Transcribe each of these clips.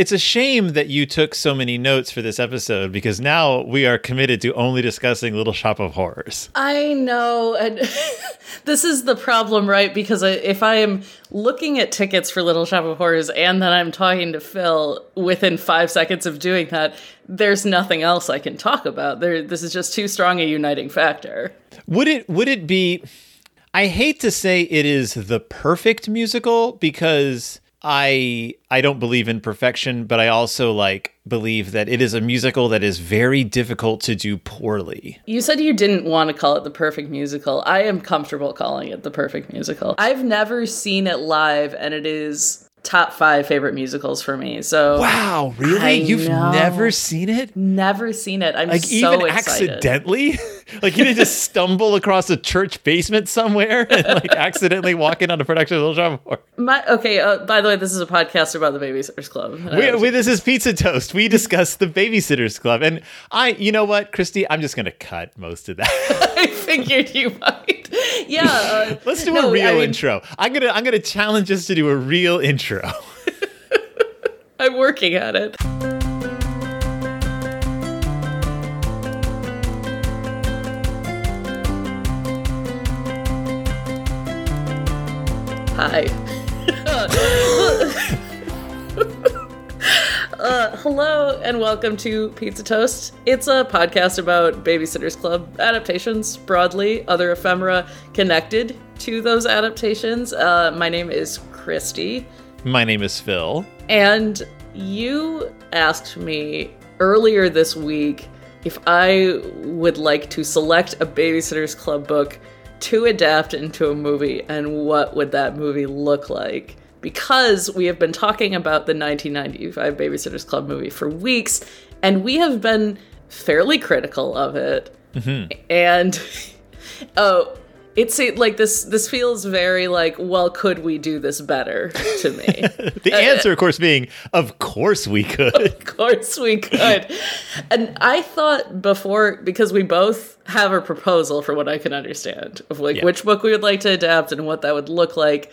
it's a shame that you took so many notes for this episode because now we are committed to only discussing Little Shop of Horrors. I know. And this is the problem, right? Because if I am looking at tickets for Little Shop of Horrors and then I'm talking to Phil within five seconds of doing that, there's nothing else I can talk about. There, this is just too strong a uniting factor. Would it? Would it be? I hate to say it is the perfect musical because I I don't believe in perfection, but I also like believe that it is a musical that is very difficult to do poorly. You said you didn't want to call it the perfect musical. I am comfortable calling it the perfect musical. I've never seen it live and it is top five favorite musicals for me. So wow, really? I You've know. never seen it? Never seen it. I'm like so even excited. accidentally. like you didn't just stumble across a church basement somewhere and like accidentally walk in on a production of Little Shop of My okay. Uh, by the way, this is a podcast about the Babysitters Club. We, we, this is Pizza Toast. We discuss the Babysitters Club, and I, you know what, Christy, I'm just gonna cut most of that. I figured you might. Yeah. Uh, Let's do no, a real I mean, intro. I'm gonna I'm gonna challenge us to do a real intro. I'm working at it. Hi. hello and welcome to Pizza Toast. It's a podcast about Babysitters Club adaptations, broadly, other ephemera connected to those adaptations. Uh, my name is Christy. My name is Phil. And you asked me earlier this week if I would like to select a Babysitters Club book to adapt into a movie and what would that movie look like because we have been talking about the 1995 babysitters club movie for weeks and we have been fairly critical of it mm-hmm. and oh it's like this this feels very like well could we do this better to me the answer of course being of course we could of course we could and i thought before because we both have a proposal for what i can understand of like yeah. which book we would like to adapt and what that would look like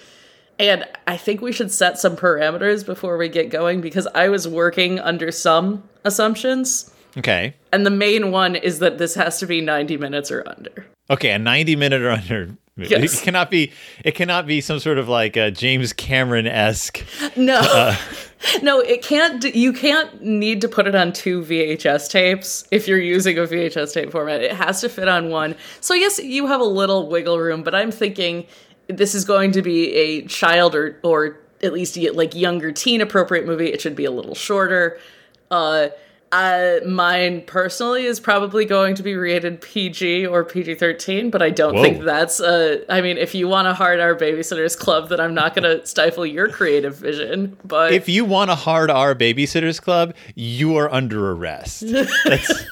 and i think we should set some parameters before we get going because i was working under some assumptions okay and the main one is that this has to be 90 minutes or under Okay, a 90 minute or under. Yes. It cannot be it cannot be some sort of like a James Cameron esque. No. Uh, no, it can't you can't need to put it on two VHS tapes if you're using a VHS tape format. It has to fit on one. So yes, you have a little wiggle room, but I'm thinking this is going to be a child or or at least like younger teen appropriate movie. It should be a little shorter. Uh uh, mine personally is probably going to be rated PG or PG 13, but I don't Whoa. think that's uh I mean, if you want a hard R babysitters club, then I'm not going to stifle your creative vision. But if you want a hard R babysitters club, you are under arrest. That's,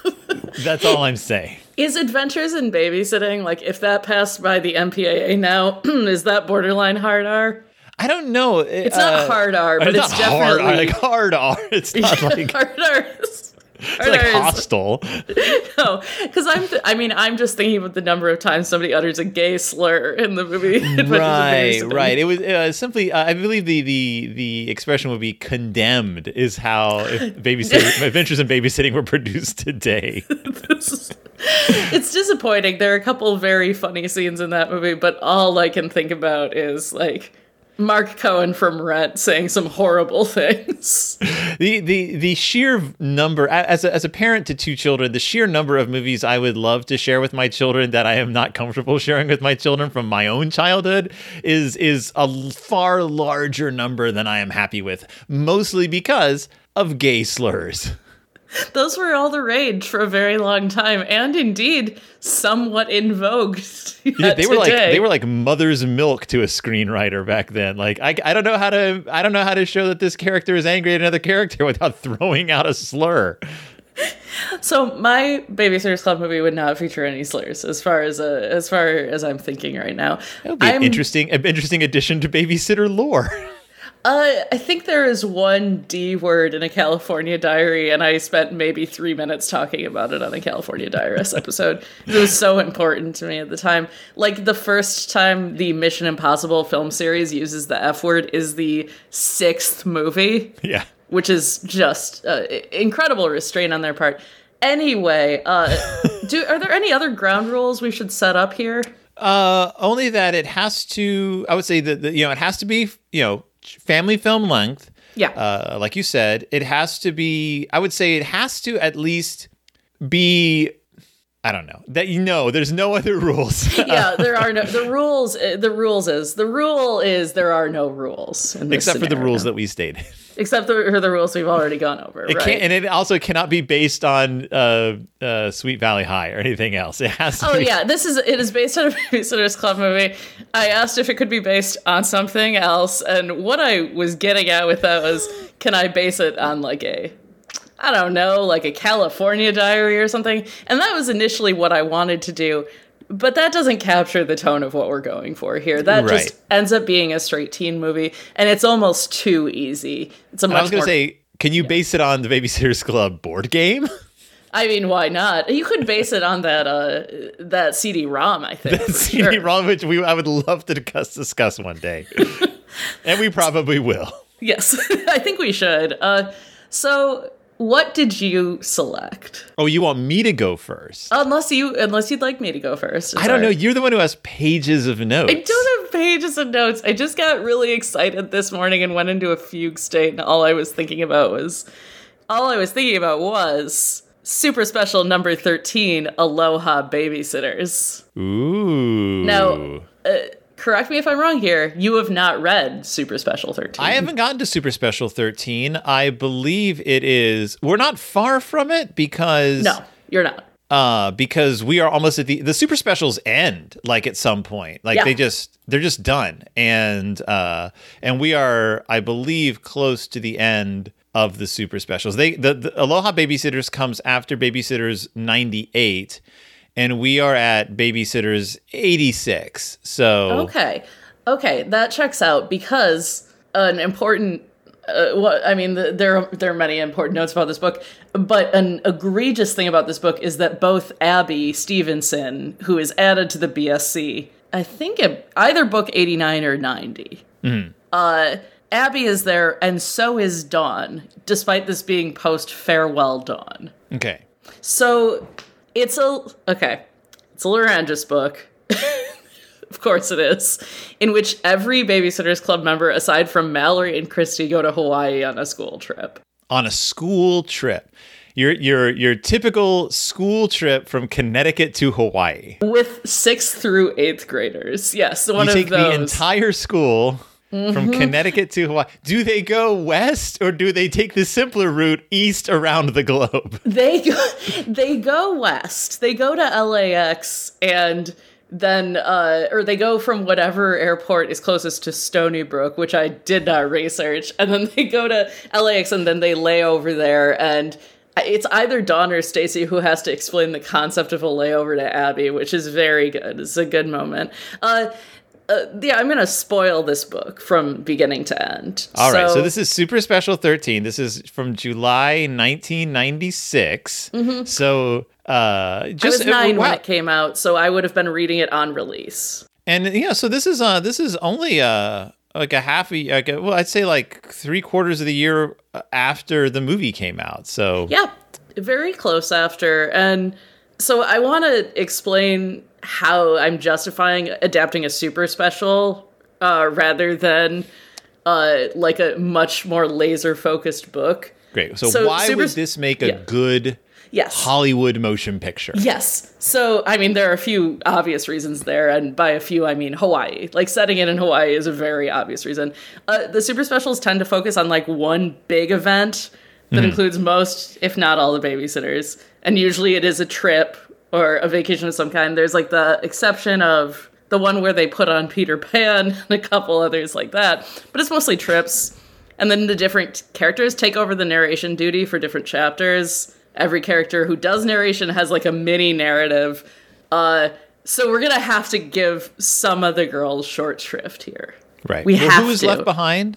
that's all I'm saying. Is Adventures in Babysitting, like, if that passed by the MPAA now, is that borderline hard R? I don't know. It's uh, not hard R, but it's, it's definitely hard, R, like hard R. It's not like hard R. It's like hostile. no, because I'm. Th- I mean, I'm just thinking about the number of times somebody utters a gay slur in the movie. right, right. It was uh, simply. Uh, I believe the the the expression would be condemned. Is how babysitting Adventures in Babysitting were produced today. is, it's disappointing. There are a couple very funny scenes in that movie, but all I can think about is like Mark Cohen from Rent saying some horrible things. The the the sheer number as a, as a parent to two children, the sheer number of movies I would love to share with my children that I am not comfortable sharing with my children from my own childhood is is a far larger number than I am happy with, mostly because of gay slurs. Those were all the rage for a very long time, and indeed somewhat in vogue. yeah, they were like they were like mother's milk to a screenwriter back then. Like I, I don't know how to I don't know how to show that this character is angry at another character without throwing out a slur. So my Babysitters Club movie would not feature any slurs, as far as uh, as far as I'm thinking right now. That would be I'm, an interesting, an interesting addition to babysitter lore. Uh, I think there is one D word in a California Diary, and I spent maybe three minutes talking about it on a California Diaries episode. It was so important to me at the time. Like the first time the Mission Impossible film series uses the F word is the sixth movie. Yeah. which is just uh, incredible restraint on their part. Anyway, uh, do are there any other ground rules we should set up here? Uh, only that it has to. I would say that you know it has to be you know family film length. Yeah. Uh, like you said, it has to be. I would say it has to at least be. I don't know that you know. There's no other rules. yeah, there are no the rules. The rules is the rule is there are no rules except for the rules that we stated. Except for the rules we've already gone over. It right? can't, and it also cannot be based on uh, uh, Sweet Valley High or anything else. It has to. Oh be, yeah, this is it is based on a Babysitters Club movie. I asked if it could be based on something else, and what I was getting at with that was, can I base it on like a, I don't know, like a California Diary or something? And that was initially what I wanted to do, but that doesn't capture the tone of what we're going for here. That Right. just ends up being a straight teen movie, and it's almost too easy. It's a much I was gonna say, can you base it on the Babysitters Club board game? I mean, why not? You could base it on that uh that CD-ROM, I think. for CD sure. ROM, which we I would love to discuss, discuss one day, and we probably will. Yes, I think we should. Uh, so, what did you select? Oh, you want me to go first? Unless you, unless you'd like me to go first. I don't know. You're the one who has pages of notes. I don't have pages of notes. I just got really excited this morning and went into a fugue state, and all I was thinking about was, all I was thinking about was super special number thirteen, Aloha Babysitters. Ooh. Now, uh, correct me if I'm wrong here. You have not read Super Special thirteen. I haven't gotten to Super Special 13. I believe it is. We're not far from it because No, you're not. uh because we are almost at the the super specials end like at some point like Yeah. they just they're just done and uh and we are i believe close to the end of the super specials they the, the aloha babysitters comes after babysitters 98 and we are at babysitters 86 so Okay. Okay, that checks out because an important uh, what I mean, the, there are, there are many important notes about this book, but an egregious thing about this book is that both Abby Stevenson, who is added to the BSC, I think it, either book eighty nine or 90 uh, Abby is there, and so is Dawn, despite this being post farewell Dawn. okay So it's a okay. It's a Lerangis book. of course it is. In which every Babysitters Club member, aside from Mallory and Kristy, go to Hawaii on a school trip. on a school trip your your your typical school trip from connecticut to hawaii With sixth through eighth graders. Yes, one you of take those. the entire school from Connecticut to Hawaii. Do they go west or do they take the simpler route east around the globe? they go, they go west. They go to LAX and then uh or they go from whatever airport is closest to Stoneybrook, which I did not research, and then they go to LAX and then they lay over there and it's either Dawn or Stacey who has to explain the concept of a layover to Abby, which is very good. It's a good moment. Uh, uh, yeah, I'm gonna spoil this book from beginning to end. All right, so this is Super Special 13. This is from July 1996. So uh I just was nine wow. when it came out, so I would have been reading it on release. And yeah, so this is uh this is only uh like a half a like a, well I'd say like 3 quarters of the year after the movie came out. So Yeah, very close after. And so I want to explain how I'm justifying adapting a super special uh, rather than uh, like a much more laser focused book. great. So, So why Super- would this make a yeah. good Yes. Hollywood motion picture? Yes. So, I mean, there are a few obvious reasons there, and by a few, I mean Hawaii. Like, setting it in Hawaii is a very obvious reason. Uh, the super specials tend to focus on like one big event that includes most, if not all, the babysitters. And usually it is a trip or a vacation of some kind. There's like the exception of the one where they put on Peter Pan and a couple others like that. But it's mostly trips. And then the different characters take over the narration duty for different chapters. Every character who does narration has like a mini narrative. Uh, so we're gonna have to give some of the girls short shrift here. Right. We well, have who was to. left behind?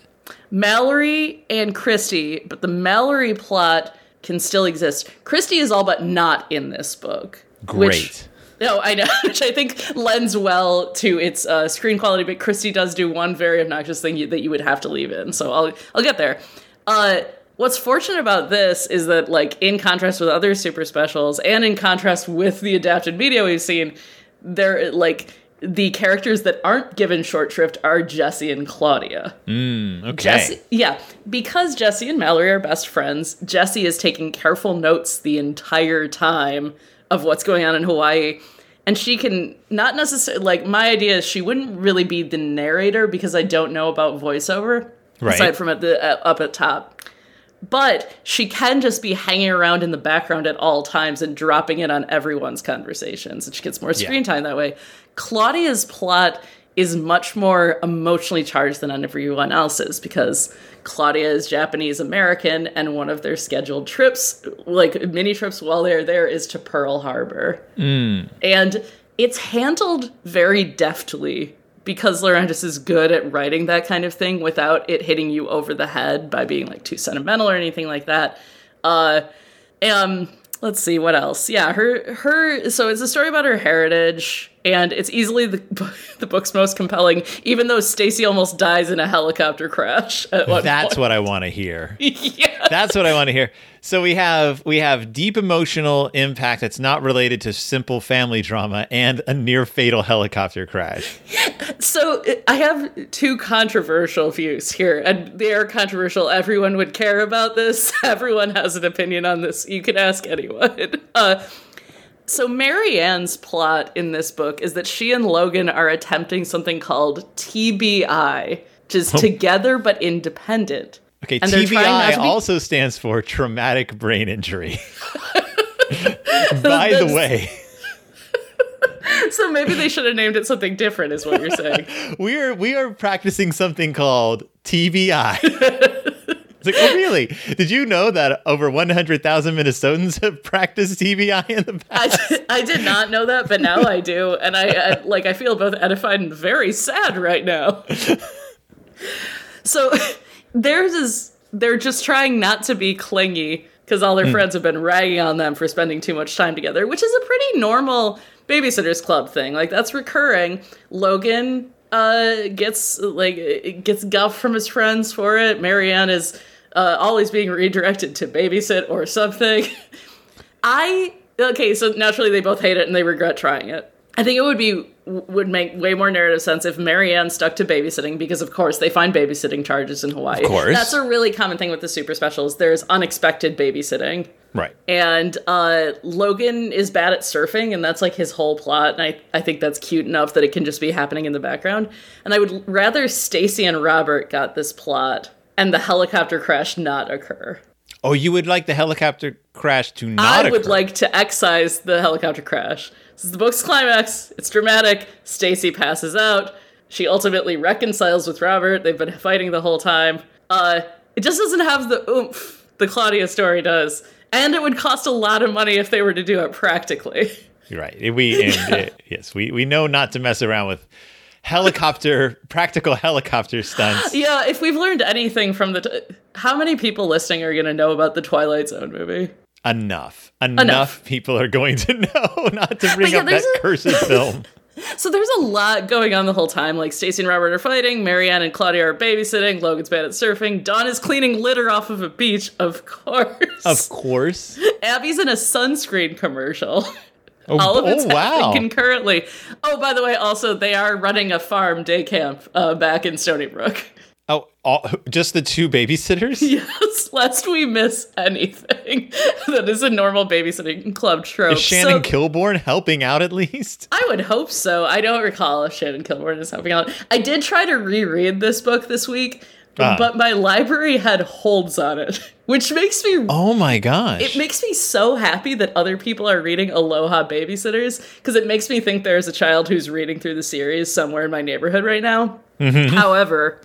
Mallory and Kristy, but the Mallory plot can still exist. Kristy is all but not in this book. Great. Which, no, I know, which I think lends well to its uh, screen quality. But Kristy does do one very obnoxious thing you, that you would have to leave in. So I'll I'll get there. Uh, What's fortunate about this is that, like, in contrast with other super specials, and in contrast with the adapted media we've seen, they're like the characters that aren't given short shrift are Jessi and Claudia. Mm, okay. Jessi, yeah, because Jessi and Mallory are best friends. Jessi is taking careful notes the entire time of what's going on in Hawaii. And she can not necessarily like my idea is she wouldn't really be the narrator because I don't know about voiceover Right. aside from at the uh, up at top. But she can just be hanging around in the background at all times and dropping in on everyone's conversations, and she gets more screen time that way. Claudia's plot is much more emotionally charged than everyone else's because Claudia is Japanese American, and one of their scheduled trips, like mini trips while they're there, is to Pearl Harbor. Hmm. And it's handled very deftly because Lerangis is good at writing that kind of thing without it hitting you over the head by being like too sentimental or anything like that. Uh, um, let's see what else. Yeah, her her. So it's a story about her heritage, and it's easily the the book's most compelling. Even though Stacey almost dies in a helicopter crash at That's point. what I want to hear. yeah. That's what I want to hear. So we have we have deep emotional impact that's not related to simple family drama and a near fatal helicopter crash. So I have two controversial views here, and they are controversial. Everyone would care about this. Everyone has an opinion on this. You can ask anyone. Uh, so Mary Anne's plot in this book is that she and Logan are attempting something called TBI, which is together but independent. Okay, And they're trying not TBI be- also stands for traumatic brain injury. By the way, So maybe they should have named it something different, is what you're saying. we are we are practicing something called TBI. It's like, oh really? Did you know that over 100,000 Minnesotans have practiced TBI in the I past? did, I did not know that, but now I do, and I, I like I feel both edified and very sad right now. so theirs is they're just trying not to be clingy because all their Hmm. friends have been ragging on them for spending too much time together, which is a pretty normal babysitters club thing. Like that's recurring. Logan uh gets like gets guff from his friends for it. Mary Anne is uh, always being redirected to babysit or something. I okay, so naturally they both hate it and they regret trying it. I think it would be would make way more narrative sense if Mary Anne stuck to babysitting because of course they find babysitting charges in Hawaii. Of course. That's a really common thing with the super specials. There's unexpected babysitting. Right. And uh, Logan is bad at surfing, and that's like his whole plot. And I, I think that's cute enough that it can just be happening in the background. And I would rather Stacey and Robert got this plot and the helicopter crash not occur. Oh, you would like the helicopter crash to not occur? I would occur. like to excise the helicopter crash. This is the book's climax. It's dramatic. Stacey passes out. She ultimately reconciles with Robert. They've been fighting the whole time. Uh, it just doesn't have the oomph the Claudia story does. And it would cost a lot of money if they were to do it practically. Right. We and, uh, yes, we we know not to mess around with helicopter practical helicopter stunts. yeah, if we've learned anything from the. T- how many people listening are going to know about the Twilight Zone movie? Enough. Enough. people are going to know not to bring yeah, up that a- cursed film. So there's a lot going on the whole time. Like Stacey and Robert are fighting, Mary Anne and Claudia are babysitting, Logan's bad at surfing, Dawn is cleaning litter off of a beach, of course. Of course. Abby's in a sunscreen commercial. Oh, All of it's oh, wow. happening concurrently. Oh, by the way, also they are running a farm day camp uh, back in Stoneybrook. All, just the two babysitters? Yes, lest we miss anything that is a normal babysitting club trope. Is Shannon So- Kilbourne helping out at least? I would hope so. I don't recall if Shannon Kilbourne is helping out. I did try to reread this book this week, Ah. but my library had holds on it, which makes me Oh my gosh. it makes me so happy that other people are reading Aloha Babysitters because it makes me think there's a child who's reading through the series somewhere in my neighborhood right now. Mm-hmm. However,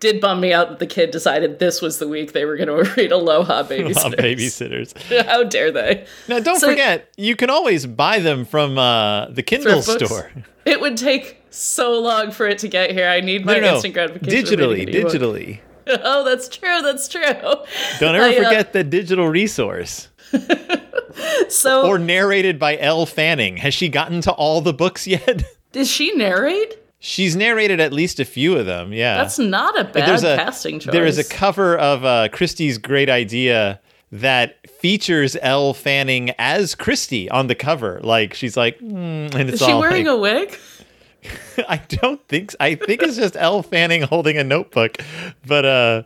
did bum me out that the kid decided this was the week they were going to read Aloha Babysitters. Aloha babysitters. How dare they? Now, don't So- forget, you can always buy them from uh, the Kindle store. It would take so long for it to get here. I need my No, no, instant gratification. Digitally, reading an ebook. digitally. Oh, that's true. That's true. Don't ever I, uh, forget the digital resource. So, Or narrated by Elle Fanning. Has she gotten to all the books yet? does she narrate? She's narrated at least a few of them. Yeah, That's not a bad there's a casting choice. there is a cover of uh, Kristy's great idea that features Elle Fanning as Kristy on the cover. Like she's like, mm, and it's Is she wearing like, a wig? I don't think so. I think it's just Elle Fanning holding a notebook, but uh,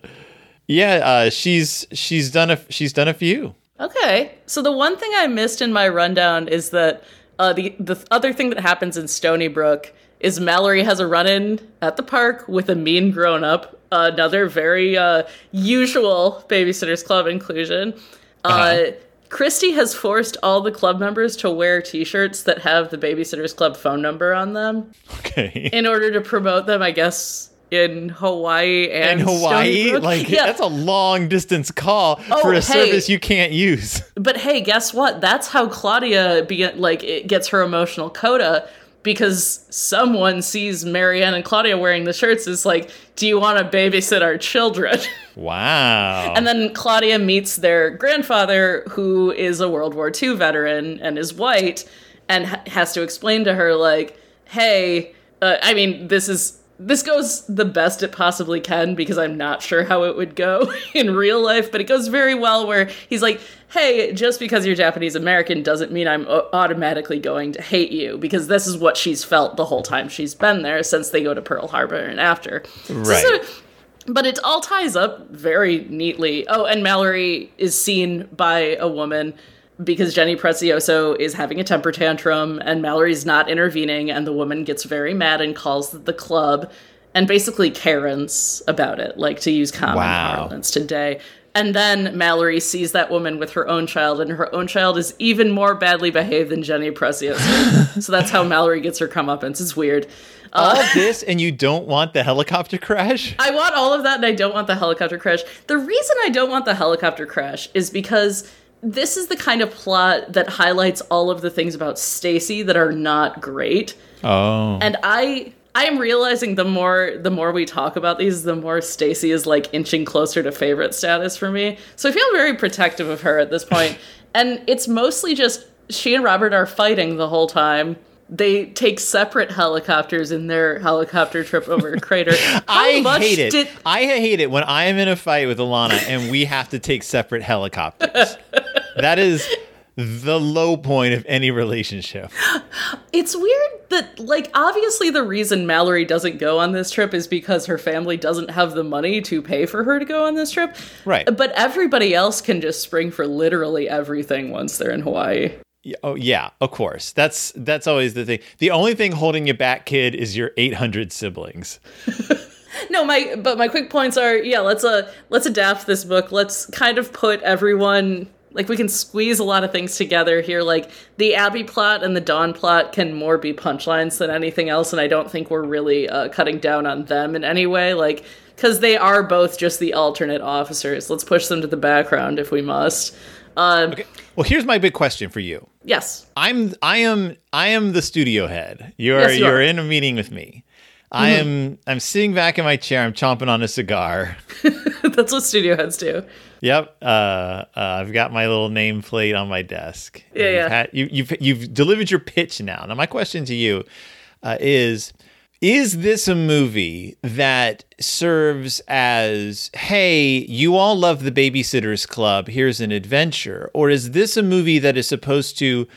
yeah, uh, she's she's done a she's done a few. Okay. So the one thing I missed in my rundown is that uh, the the other thing that happens in Stoneybrook is Mallory has a run-in at the park with a mean grown-up. Another very uh, usual Babysitters Club inclusion. uh Uh-huh. Kristy has forced all the club members to wear T-shirts that have the Babysitters Club phone number on them Okay. in order to promote them. I guess in Hawaii and In Stony Hawaii, Brook. like yeah. that's a long distance call Oh, for a hey. service you can't use. But hey, guess what? That's how Claudia be like it gets her emotional coda because someone sees Mary Anne and Claudia wearing the shirts is like, "Do you want to babysit our children?" Wow. and then Claudia meets their grandfather who is a World War II veteran and is white and ha- has to explain to her like, "Hey, uh, I mean, this is this goes the best it possibly can because I'm not sure how it would go in real life, but it goes very well where he's like, "Hey, just because you're Japanese American doesn't mean I'm uh, automatically going to hate you because this is what she's felt the whole time she's been there since they go to Pearl Harbor and after." So Right. a- but it all ties up very neatly. Oh, and Mallory is seen by a woman because Jenny Prezzioso is having a temper tantrum and Mallory's not intervening, and the woman gets very mad and calls the club and basically Karens about it, like to use common Wow. parlance today. And then Mallory sees that woman with her own child, and her own child is even more badly behaved than Jenny Prezzioso. so that's how Mallory gets her comeuppance. It's weird. Uh, all this and you don't want the helicopter crash? I want all of that and I don't want the helicopter crash. The reason I don't want the helicopter crash is because this is the kind of plot that highlights all of the things about Stacey that are not great. Oh. And I I am realizing the more the more we talk about these, the more Stacey is like inching closer to favorite status for me. So I feel very protective of her at this point. and it's mostly just she and Robert are fighting the whole time. They take separate helicopters in their helicopter trip over Crater. I hate it. did- I hate it when I am in a fight with Alana and we have to take separate helicopters. that is the low point of any relationship. It's weird that, like, obviously the reason Mallory doesn't go on this trip is because her family doesn't have the money to pay for her to go on this trip. Right. But everybody else can just spring for literally everything once they're in Hawaii. Yeah, Oh yeah, of course. That's that's always the thing. The only thing holding you back, kid, is your 800 siblings. No, my but my quick points are yeah, let's uh let's adapt this book. Let's kind of put everyone like we can squeeze a lot of things together here. Like the Abby plot and the Dawn plot can more be punchlines than anything else, and I don't think we're really uh, cutting down on them in any way. Like because they are both just the alternate officers. Let's push them to the background if we must. Um, Well, here's my big question for you. Yes. I'm I am I am the studio head. You're Yes, you you're are. in a meeting with me. I am I'm sitting back in my chair. I'm chomping on a cigar. That's what studio heads do. Yep. Uh, uh, I've got my little nameplate on my desk. Yeah, you've yeah. Had, you, you've you've delivered your pitch now. Now, my question to you uh, is: Is this a movie that serves as, "Hey, you all love the Babysitters Club. Here's an adventure," or is this a movie that is supposed to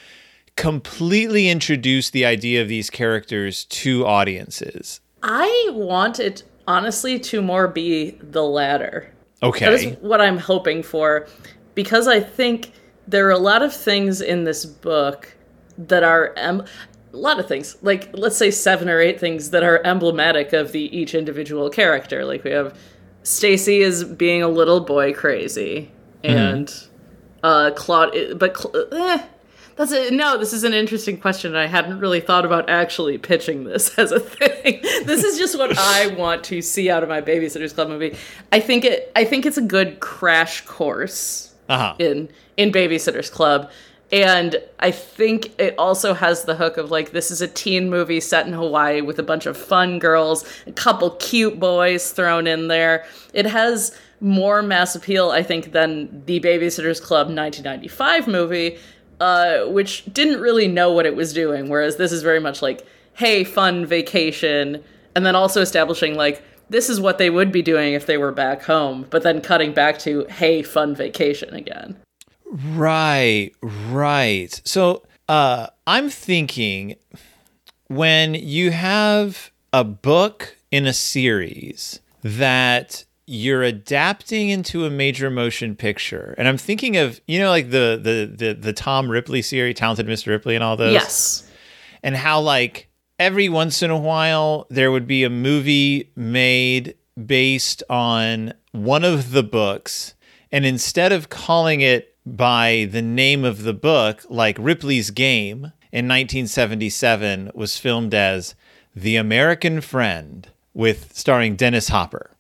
completely introduce the idea of these characters to audiences? I want it honestly to more be the latter. Okay. That is what I'm hoping for because I think there are a lot of things in this book that are em- a lot of things like let's say seven or eight things that are emblematic of the each individual character like we have Stacey is being a little boy crazy and uh Claude but eh, that's it. No, this is an interesting question. I hadn't really thought about actually pitching this as a thing. this is just what I want to see out of my Babysitters Club movie. I think it. I think it's a good crash course Uh-huh. in in Babysitters Club, and I think it also has the hook of like this is a teen movie set in Hawaii with a bunch of fun girls, a couple cute boys thrown in there. It has more mass appeal, I think, than the Babysitters Club 1995 movie, uh, which didn't really know what it was doing. Whereas this is very much like, hey, fun vacation, and then also establishing like this is what they would be doing if they were back home, but then cutting back to hey, fun vacation again. Right, right. So uh, I'm thinking when you have a book in a series that you're adapting into a major motion picture and i'm thinking of you know like the the the, the tom ripley series talented mr ripley and all those Yes. and how like every once in a while there would be a movie made based on one of the books and instead of calling it by the name of the book like Ripley's Game in 1977 was filmed as The American Friend with starring Dennis Hopper.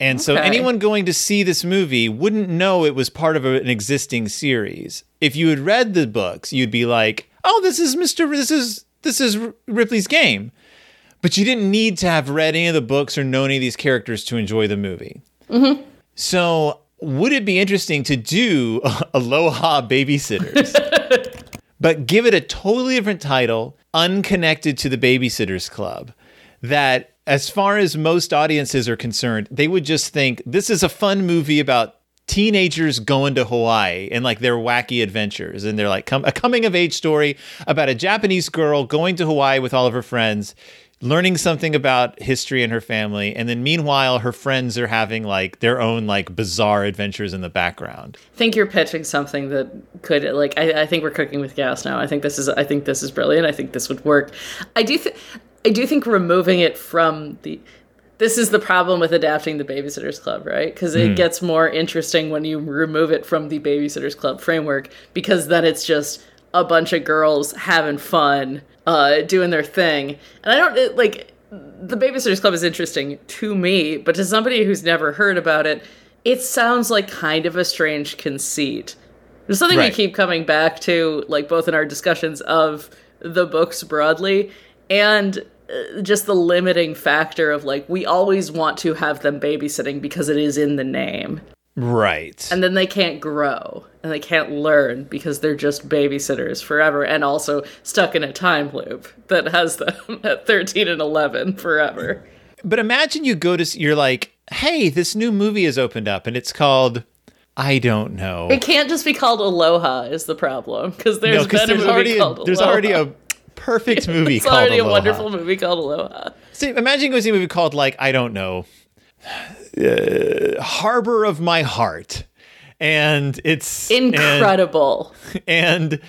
And so anyone going to see this movie wouldn't know it was part of a- an existing series. If you had read the books, you'd be like, "Oh, this is Mr. This is this is Ripley's Game." But you didn't need to have read any of the books or know any of these characters to enjoy the movie. Mm-hmm. So, would it be interesting to do Aloha Babysitters, but give it a totally different title, unconnected to the Babysitters Club? That, as far as most audiences are concerned, they would just think this is a fun movie about teenagers going to Hawaii and like their wacky adventures. And they're like com- a coming of age story about a Japanese girl going to Hawaii with all of her friends learning something about history and her family and then meanwhile her friends are having like their own like bizarre adventures in the background I think you're pitching something that could like I, I think we're cooking with gas now. I think this is I think this is brilliant. I think this would work. I do th- I do think removing it from the this is the problem with adapting the Babysitters Club, right? Because it gets more interesting when you remove it from the Babysitters Club framework, because then it's just a bunch of girls having fun, uh, doing their thing. And I don't it, like the Babysitters Club is interesting to me, but to somebody who's never heard about it, it sounds like kind of a strange conceit. There's something Right. we keep coming back to, like both in our discussions of the books broadly and just the limiting factor of like we always want to have them babysitting because it is in the name. right And then they can't grow and they can't learn because they're just babysitters forever and also stuck in a time loop that has them at 13 and 11 forever. but imagine you go to you're like hey this new movie has opened up and it's called i don't know It can't just be called Aloha is the problem because there's no been a there's movie already a, there's Aloha. already a perfect movie it's called already Aloha. a wonderful movie called Aloha. See, imagine going to see a movie called like I don't know, uh, Harbor of My Heart, and it's Incredible. and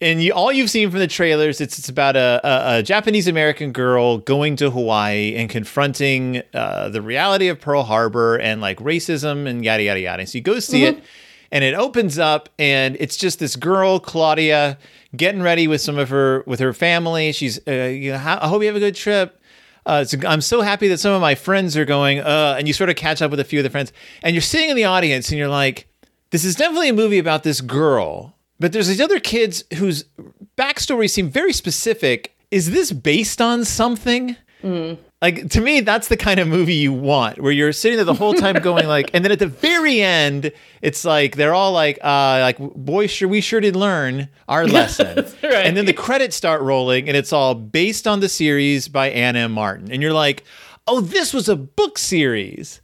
and you all you've seen from the trailers it's it's about a, a, a Japanese American girl going to Hawaii and confronting uh, the reality of Pearl Harbor and like racism and yada yada yada. So you go see it, and it opens up and it's just this girl Claudia getting ready with some of her with her family. She's uh, you know, I hope you have a good trip. Uh, I'm so happy that some of my friends are going, uh, and you sort of catch up with a few of the friends, and you're sitting in the audience, and you're like, this is definitely a movie about this girl, but there's these other kids whose backstories seem very specific. Is this based on something? Like to me, that's the kind of movie you want, where you're sitting there the whole time going like, and then at the very end, it's like they're all like, uh, like boy, sure we sure did learn our lesson, right. and then the credits start rolling, and it's all based on the series by Ann M. Martin, and you're like, oh, this was a book series.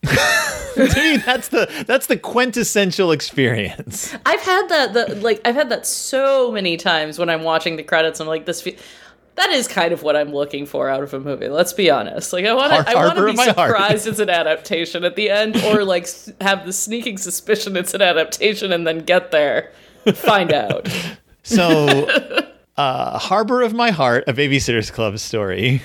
to me, that's the that's the quintessential experience. I've had that the like I've had that so many times when I'm watching the credits. I'm like, this. Fe- that is kind of what I'm looking for out of a movie. Let's be honest. Like I want to, I want to be of my heart. surprised it's an adaptation at the end, or like have the sneaking suspicion it's an adaptation, and then get there, find out. So, uh, Harbor of My Heart, a Babysitter's Club story.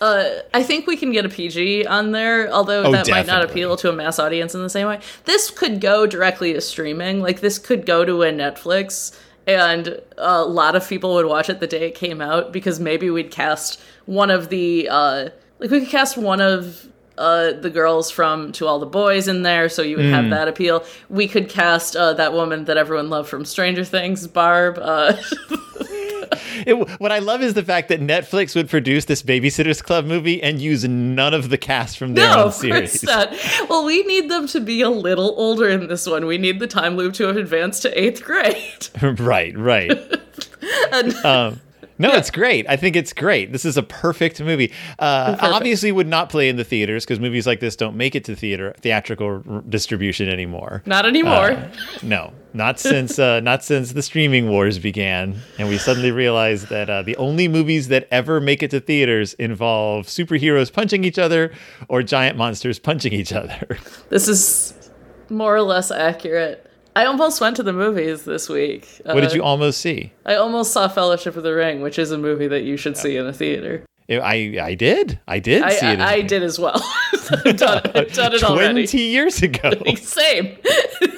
Uh, I think we can get a PG on there, although Oh, that might not appeal to a mass audience in the same way. This could go directly to streaming. Like this could go to a Netflix, and a lot of people would watch it the day it came out because maybe we'd cast one of the uh, like we could cast one of uh, the girls from To All the Boys in there, so you would Hmm. have that appeal. We could cast uh, that woman that everyone loved from Stranger Things, Barb. Uh, It, what I love is the fact that Netflix would produce this Babysitter's Club movie and use none of the cast from their No, own series. not. Well, we need them to be a little older in this one. We need the time loop to have advanced to eighth grade. right, right. And Um, No, it's great. I think it's great. This is a perfect movie. Uh, Perfect. Obviously, would not play in the theaters because movies like this don't make it to theater theatrical r- distribution anymore. Not anymore. Uh, no, not since uh, not since the streaming wars began, and we suddenly realized that uh, the only movies that ever make it to theaters involve superheroes punching each other or giant monsters punching each other. this is more or less accurate. I almost went to the movies this week. what did Uh, you almost see? I almost saw Fellowship of the Ring, which is a movie that you should see in a theater. I I did I did I, see it. I, I did as well. I've done, I've done it already. Twenty years ago. Same.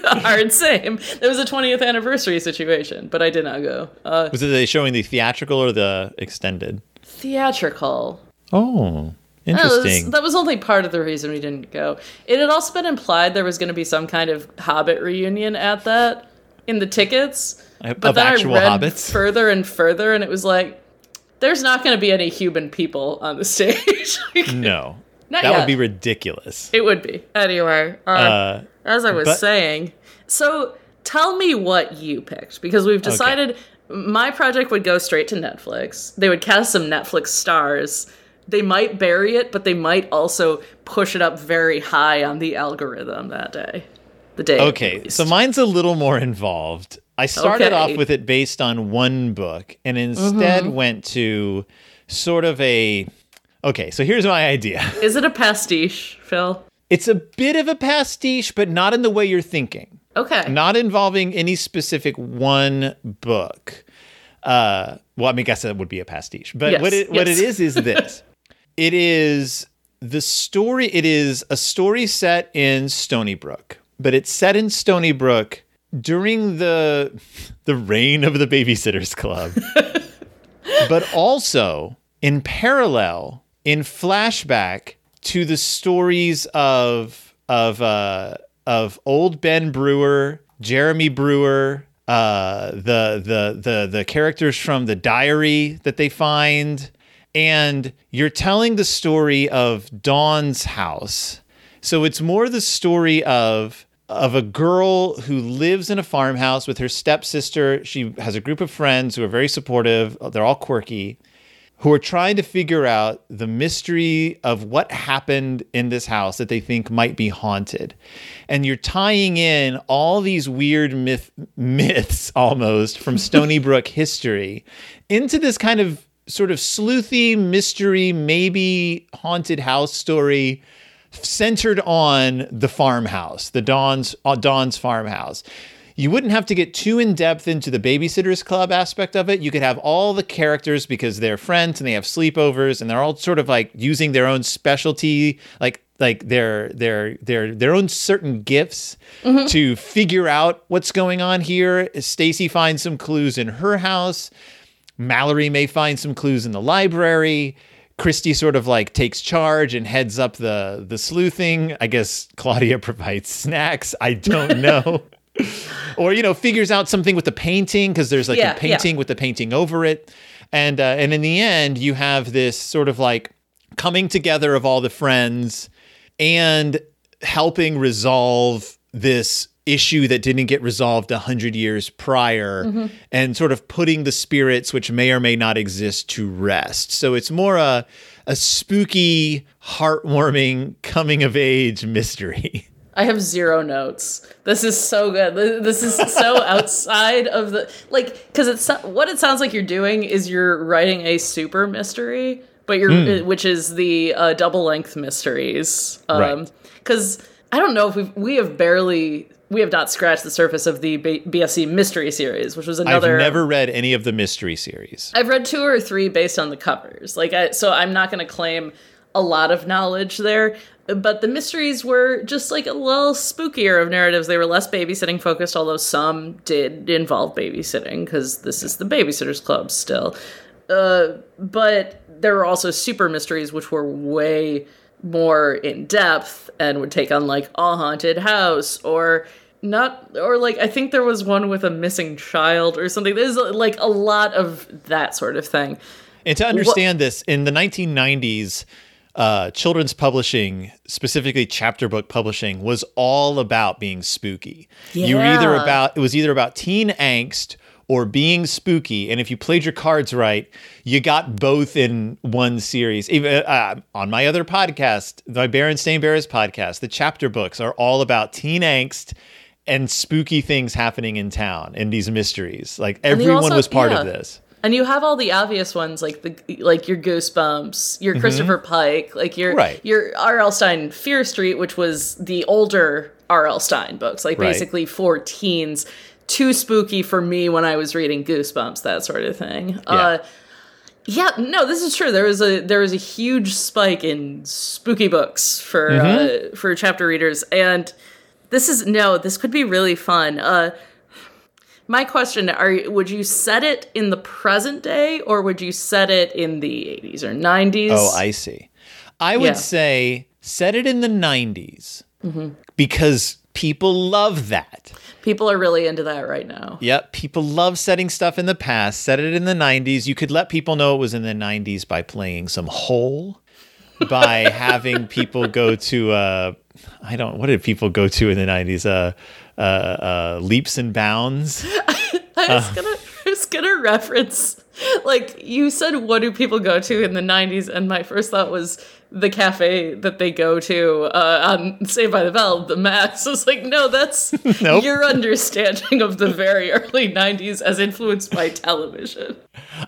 Hard same. It was a 20th anniversary situation, but I did not go. Uh, Was it they showing the theatrical or the extended? theatrical. Oh, No, that was- that was only part of the reason we didn't go. It had also been implied there was going to be some kind of Hobbit reunion at that in the tickets. Of But then actual I read hobbits? further and further, and it was like, there's not going to be any human people on the stage. no, Not that yet. would be ridiculous. It would be. Anyway, uh, Uh, as I was but- saying, so tell me what you picked because we've decided my project would go straight to Netflix. They would cast some Netflix stars. They might bury it, but they might also push it up very high on the algorithm that day. The day. okay, so mine's a little more involved. I started Okay. off with it based on one book, and instead Mm-hmm. went to sort of a. Okay, so here's my idea. is it a pastiche, Phil? It's a bit of a pastiche, but not in the way you're thinking. Okay. not involving any specific one book. Uh, well, I mean, I guess that would be a pastiche. But Yes, what it what it yes. is is this: it is the story. It is a story set in Stoneybrook, but it's set in Stoneybrook during the the reign of the Babysitters Club, but also in parallel in flashback to the stories of of uh, of old Ben Brewer, Jeremy Brewer, uh, the the the the characters from the diary that they find, and you're telling the story of Dawn's house. So it's more the story of of a girl who lives in a farmhouse with her stepsister. She has a group of friends who are very supportive. They're all quirky who are trying to figure out the mystery of what happened in this house that they think might be haunted. And you're tying in all these weird myth myths almost from Stoneybrook history into this kind of sort of sleuthy mystery, maybe haunted house story centered on the farmhouse, the Don's uh, Dawn's farmhouse. You wouldn't have to get too in depth into the babysitters club aspect of it. You could have all the characters because they're friends and they have sleepovers and they're all sort of like using their own specialty, like like their their their their own certain gifts to figure out what's going on here. Stacey finds some clues in her house. Mallory may find some clues in the library. Kristy sort of like takes charge and heads up the the sleuthing. I guess Claudia provides snacks. I don't know. or you know, figures out something with the painting because there's like Yeah, a yeah. painting with the painting over it. And uh, and in the end, you have this sort of like coming together of all the friends and helping resolve this issue that didn't get resolved a hundred years prior Mm-hmm. and sort of putting the spirits which may or may not exist to rest so it's more a a spooky heartwarming coming of age mystery I have zero notes. This is so good. This is so outside of the like because it's what it sounds like you're doing is you're writing a super mystery, but you're Hmm. which is the uh, double length mysteries. Um, Right. Because I don't know if we we have barely we have not scratched the surface of the B- BSC mystery series, which was another. i've never read any of the mystery series I've read two or three based on the covers. Like, I, so I'm not going to claim a lot of knowledge there. But the mysteries were just like a little spookier of narratives. They were less babysitting focused, although some did involve babysitting because this is the Babysitters Club still. Uh, but there were also super mysteries, which were way more in depth and would take on like a haunted house or not or like i think there was one with a missing child or something. There's like a lot of that sort of thing. And to understand this, in the 1990s, uh, children's publishing, specifically chapter book publishing, was all about being spooky. You were either about it was either about teen angst or being spooky. And if you played your cards right, you got both in one series. Even uh, on my other podcast, my Berenstain Bears podcast, the chapter books are all about teen angst and spooky things happening in town and these mysteries. Like everyone also- was part yeah. of this. And you have all the obvious ones like the like your Goosebumps, your Christopher Pike, like your Mm-hmm. Right. your R.L. Stine Fear Street, which was the older R.L. Stine books, like Right. basically for teens. Too spooky for me when I was reading Goosebumps, that sort of thing. Uh, yeah, no, this is true. There was a there was a huge spike in spooky books for Mm-hmm. uh, for chapter readers, and this is no, this could be really fun. Uh, my question: Are would you set it in the present day, or would you set it in the eighties or nineties? Oh, I see. I would Yeah. say set it in the 90s Mm-hmm. because people love that. People are really into that right now. Yep, people love setting stuff in the past. Set it in the 90s. You could let people know it was in the 90s by playing some hole, by having people go to uh I don't what did people go to in the 90s? Uh uh, uh leaps and bounds. I was gonna, I was gonna reference, like you said, what do people go to in the '90s? And my first thought was the cafe that they go to uh, on Saved by the Bell, the Max. I was like, no, that's Nope. your understanding of the very early '90s as influenced by television.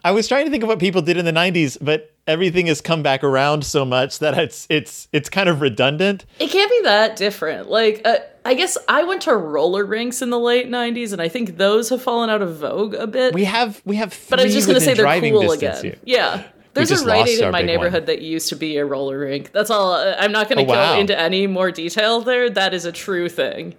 I was trying to think of what people did in the 90s, but everything has come back around so much that it's it's it's kind of redundant. It can't be that different. Like, uh, I guess I went to roller rinks in the late '90s, and I think those have fallen out of vogue a bit. We have we have three But I was just going to say they're driving cool again. here. Yeah. There's a Rite Aid in my neighborhood one. that used to be a roller rink. That's all. uh, I'm not going to Oh, go wow. into any more detail there. That is a true thing.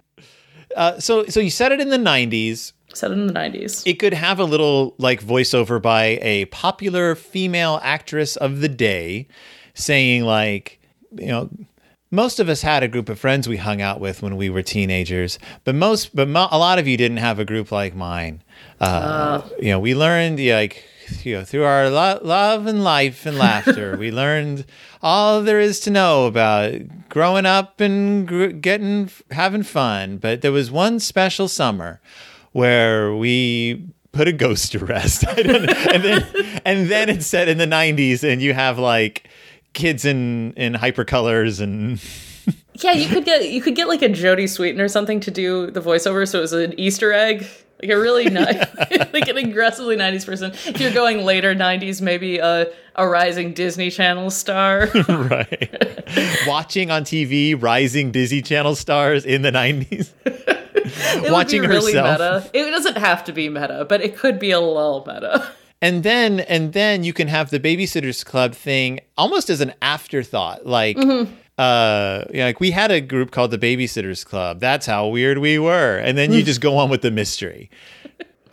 Uh, so so you said it in the 90s. Set it in the 90s. It could have a little like voiceover by a popular female actress of the day saying like, you know, most of us had a group of friends we hung out with when we were teenagers, but most but mo- a lot of you didn't have a group like mine. Uh, you know, we learned yeah, like you know through our lo- love and life and laughter, we learned all there is to know about growing up and gr- getting having fun. But there was one special summer where we put a ghost to rest. I don't know. and then and then it's set in the 90s and you have like kids in in hypercolors and Yeah, you could get you could get like a Jodie Sweetin or something to do the voiceover, so it was an Easter egg, like a really nice, like an aggressively '90s person. If you're going later '90s, maybe a a rising Disney Channel star. right watching on TV rising Disney Channel stars in the 90s. It would Watching really herself. meta. It doesn't have to be meta, but it could be a little meta. And then and then you can have the babysitters club thing almost as an afterthought like mm-hmm. Uh yeah, like we had a group called the babysitters club. That's how weird we were. And then you just go on with the mystery.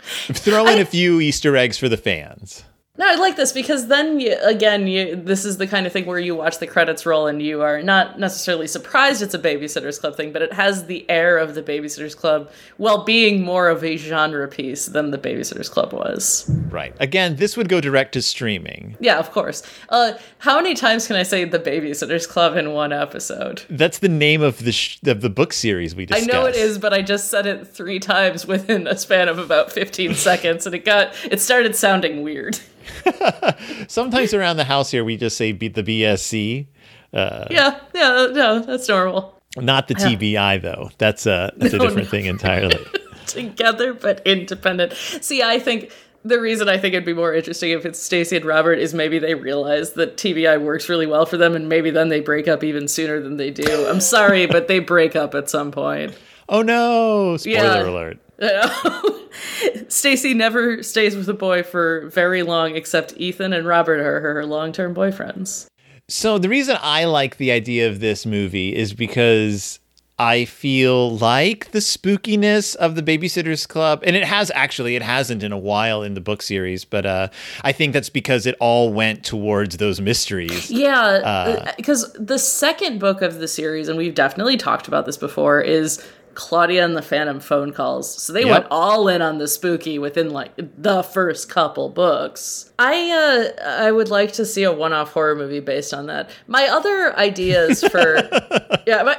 Throw in a few easter eggs for the fans No, I like this because then you, again, you this is the kind of thing where you watch the credits roll and you are not necessarily surprised it's a Babysitters Club thing, but it has the air of the Babysitters Club while being more of a genre piece than the Babysitters Club was. right again this would go direct to streaming Yeah, of course. Uh, how many times can I say the Babysitters Club in one episode? that's the name of the sh- of the book series we discussed. I know it is, but I just said it three times within a span of about 15 seconds, and it got it started sounding weird. sometimes around the house here we just say beat the bsc uh, Yeah, yeah, no, that's normal. not the tbi though that's a that's a different no. thing entirely together but independent. See, I think the reason I think it'd be more interesting if it's Stacey and Robert is maybe they realize that TBI works really well for them and maybe then they break up even sooner than they do. I'm sorry, but they break up at some point. oh no spoiler Yeah. alert Stacey never stays with a boy for very long except Ethan and Robert are her long-term boyfriends. So the reason I like the idea of this movie is because I feel like the spookiness of the Babysitters Club, and it has actually, it hasn't in a while in the book series, but uh, I think that's because it all went towards those mysteries. Yeah, because the second book of the series, and we've definitely talked about this before, is Claudia and the Phantom phone calls. So they Yep. went all in on the spooky within like the first couple books. I uh I would like to see a one-off horror movie based on that. My other ideas for yeah, my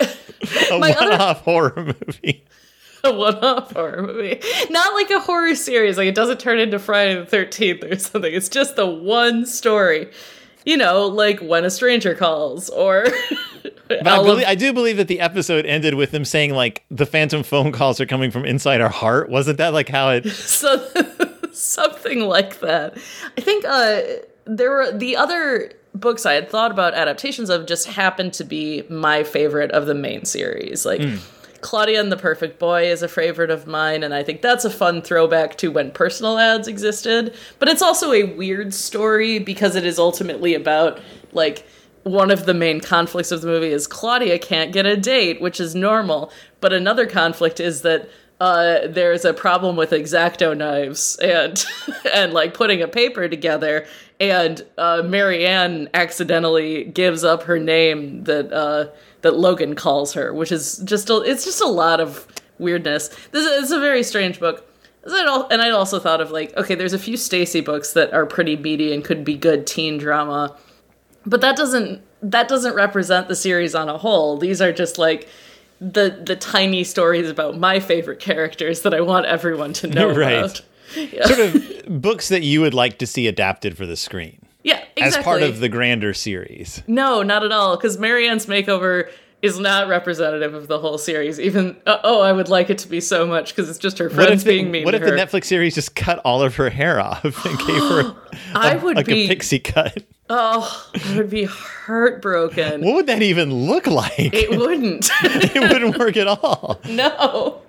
A my other one-off horror movie. a one-off horror movie. Not like a horror series. Like it doesn't turn into Friday the Thirteenth or something. It's just the one story. You know, like when a stranger calls, or. But I, believe, I, do believe that the episode ended with them saying like the phantom phone calls are coming from inside our heart. Wasn't that like how it? So something like that. I think uh, there were the other books I had thought about adaptations of just happened to be my favorite of the main series. Like mm. Claudia and the Perfect Boy is a favorite of mine, and I think that's a fun throwback to when personal ads existed. But it's also a weird story because it is ultimately about like one of the main conflicts of the movie is Claudia can't get a date, which is normal. But another conflict is that uh, there's a problem with exacto knives and and like putting a paper together and uh, Mary Anne accidentally gives up her name that uh, that Logan calls her, which is just a, it's just a lot of weirdness. This is a very strange book. And I also thought of like, okay, there's a few Stacey books that are pretty meaty and could be good teen drama, but that doesn't that doesn't represent the series on a whole. These are just like the the tiny stories about my favorite characters that I want everyone to know right. about. Yeah. Sort of books that you would like to see adapted for the screen. Yeah, exactly. As part of the grander series. No, not at all. Because Mary Anne's makeover is not representative of the whole series. Even uh, oh, I would like it to be so much because it's just her friends being the, mean. What if her. the Netflix series just cut all of her hair off and gave her a, I would like be, a pixie cut? Oh, I would be heartbroken. What would that even look like? It wouldn't. it wouldn't work at all. No,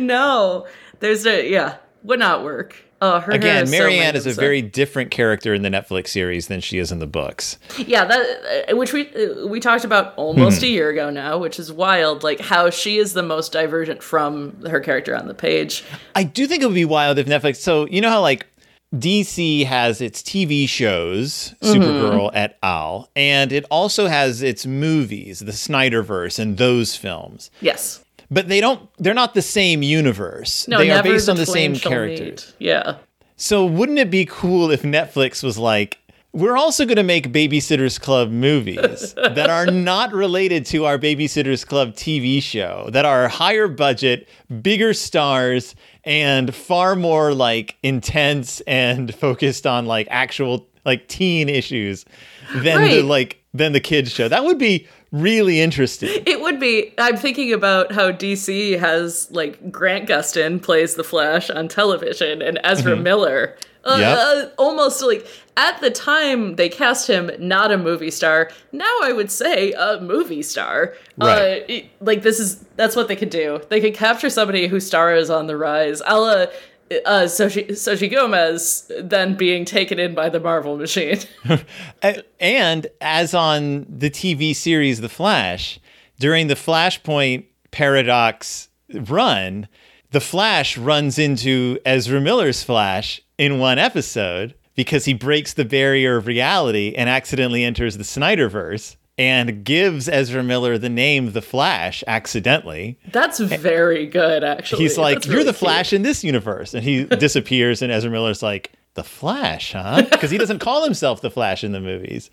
no. There's a yeah, would not work. Oh, her Again, Mary Anne so is a very different character in the Netflix series than she is in the books. Yeah, that uh, which we uh, we talked about almost hmm. a year ago now, which is wild. Like how she is the most divergent from her character on the page. I do think it would be wild if Netflix. So you know how like DC has its TV shows, Supergirl mm-hmm. et al., and it also has its movies, the Snyderverse, and those films. Yes but they don't they're not the same universe. No, they are based the on the same characters. Meet. Yeah. So wouldn't it be cool if Netflix was like we're also going to make Babysitters Club movies that are not related to our Babysitters Club TV show, that are higher budget, bigger stars, and far more like intense and focused on like actual like teen issues than right. the like than the kids show. That would be really interesting. It would be. I'm thinking about how DC has like Grant Gustin plays the Flash on television and Ezra mm-hmm. Miller. Uh, yep. uh, almost like at the time they cast him not a movie star. Now I would say a movie star. Right. Uh, like this is that's what they could do. They could capture somebody whose star is on the rise. A la uh, Gomez then being taken in by the Marvel machine. and as on the TV series The Flash, during the Flashpoint paradox run, the Flash runs into Ezra Miller's Flash in one episode because he breaks the barrier of reality and accidentally enters the Snyderverse and gives Ezra Miller the name The Flash accidentally. That's very good, actually. He's like, That's You're really the Flash in this universe. And he disappears, and Ezra Miller's like, The Flash, huh? Because he doesn't call himself The Flash in the movies.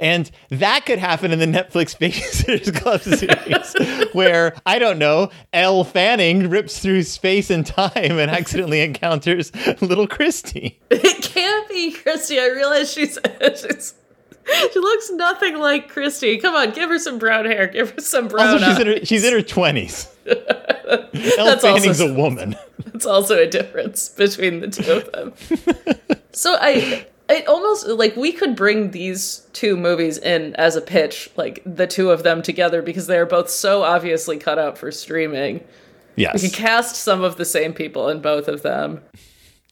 And that could happen in the Netflix Babysitters Club series, where, I don't know, Elle Fanning rips through space and time and accidentally encounters little Kristy. It can't be Kristy. I realize she's, she's she looks nothing like Kristy. Come on, give her some brown hair. Give her some brown. Also, she's in her she's in her twenties. Elle Fanning's also, a woman. That's also a difference between the two of them. so I it almost like we could bring these two movies in as a pitch, like the two of them together, because they are both so obviously cut out for streaming. Yes. We could cast some of the same people in both of them.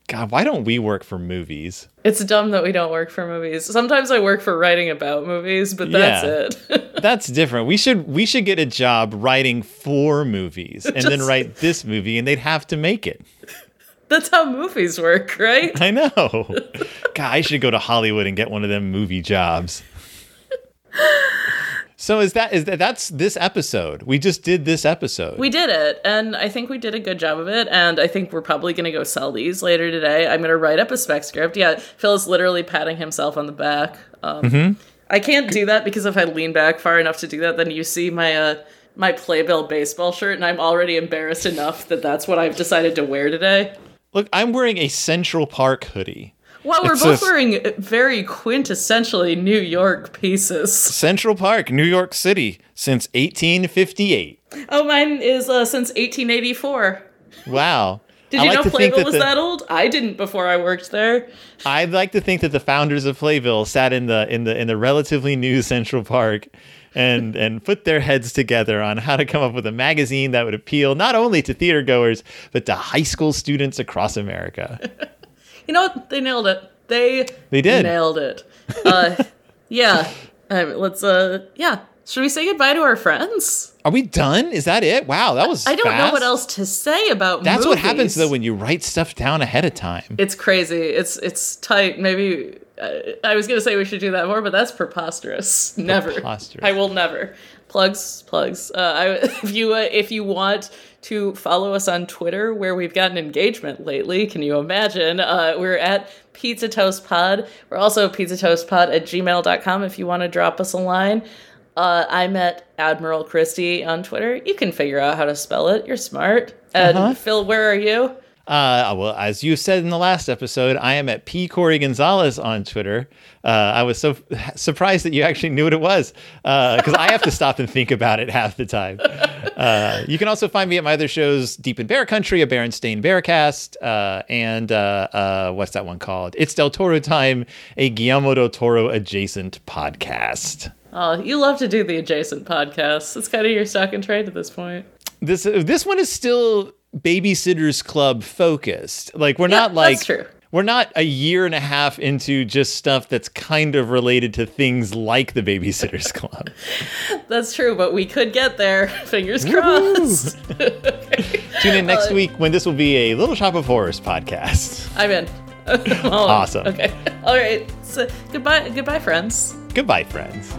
God, why don't we work for movies? It's dumb that we don't work for movies. Sometimes I work for writing about movies, but that's yeah, it. that's different. We should we should get a job writing for movies and Just, then write this movie and they'd have to make it. That's how movies work, right? I know. God, I should go to Hollywood and get one of them movie jobs. So is that is that that's this episode? We just did this episode. We did it, and I think we did a good job of it. And I think we're probably going to go sell these later today. I'm going to write up a spec script. Yeah, Phil is literally patting himself on the back. Um, mm-hmm. I can't do that because if I lean back far enough to do that, then you see my uh, my Playbill baseball shirt, and I'm already embarrassed enough that that's what I've decided to wear today. Look, I'm wearing a Central Park hoodie. Well, we're It's both a- wearing very quintessentially New York pieces. Central Park, New York City, since 1858. Oh, mine is uh, since 1884. Wow. Did you like know Playbill that was the- that old? I didn't before I worked there. I'd like to think that the founders of Playbill sat in the in the in the relatively new Central Park and and put their heads together on how to come up with a magazine that would appeal not only to theater goers but to high school students across America. You know what? They nailed it. They They did. nailed it. Uh, yeah. Um, let's. Uh, yeah. Should we say goodbye to our friends? Are we done? Is that it? Wow, that was I don't know what else to say about. That's what happens though when you write stuff down ahead of time. It's crazy. It's it's tight. Maybe uh, I was gonna say we should do that more, but that's preposterous. Never. Preposterous. I will never. Plugs, plugs. Uh, I, if you uh, if you want to follow us on Twitter, where we've gotten engagement lately, can you imagine? Uh, we're at Pizza Toast Pod. We're also Pizza Toast Pod at gmail.com if you want to drop us a line. Uh, I'm at Admiral Christie on Twitter. You can figure out how to spell it. You're smart. And Uh-huh. Phil, where are you? Uh, well, as you said in the last episode, I am at P Corey Gonzalez on Twitter. Uh, I was so surprised that you actually knew what it was because I have to stop and think about it half the time. Uh, you can also find me at my other shows, Deep in Bear Country, a Berenstain Bearcast, uh, and uh, uh, what's that one called? It's Del Toro Time, a Guillermo del Toro adjacent podcast. Oh, you love to do the adjacent podcasts. It's kind of your stock and trade at this point. This this one is still Babysitters Club focused. Like we're Yeah, not like we're not a year and a half into just stuff that's kind of related to things like the Babysitters Club. That's true, but we could get there. Fingers crossed. Tune in Uh, next week when this will be a Little Shop of Horrors podcast. I'm in. Awesome. Okay. All right. So goodbye, goodbye, friends. Goodbye, friends.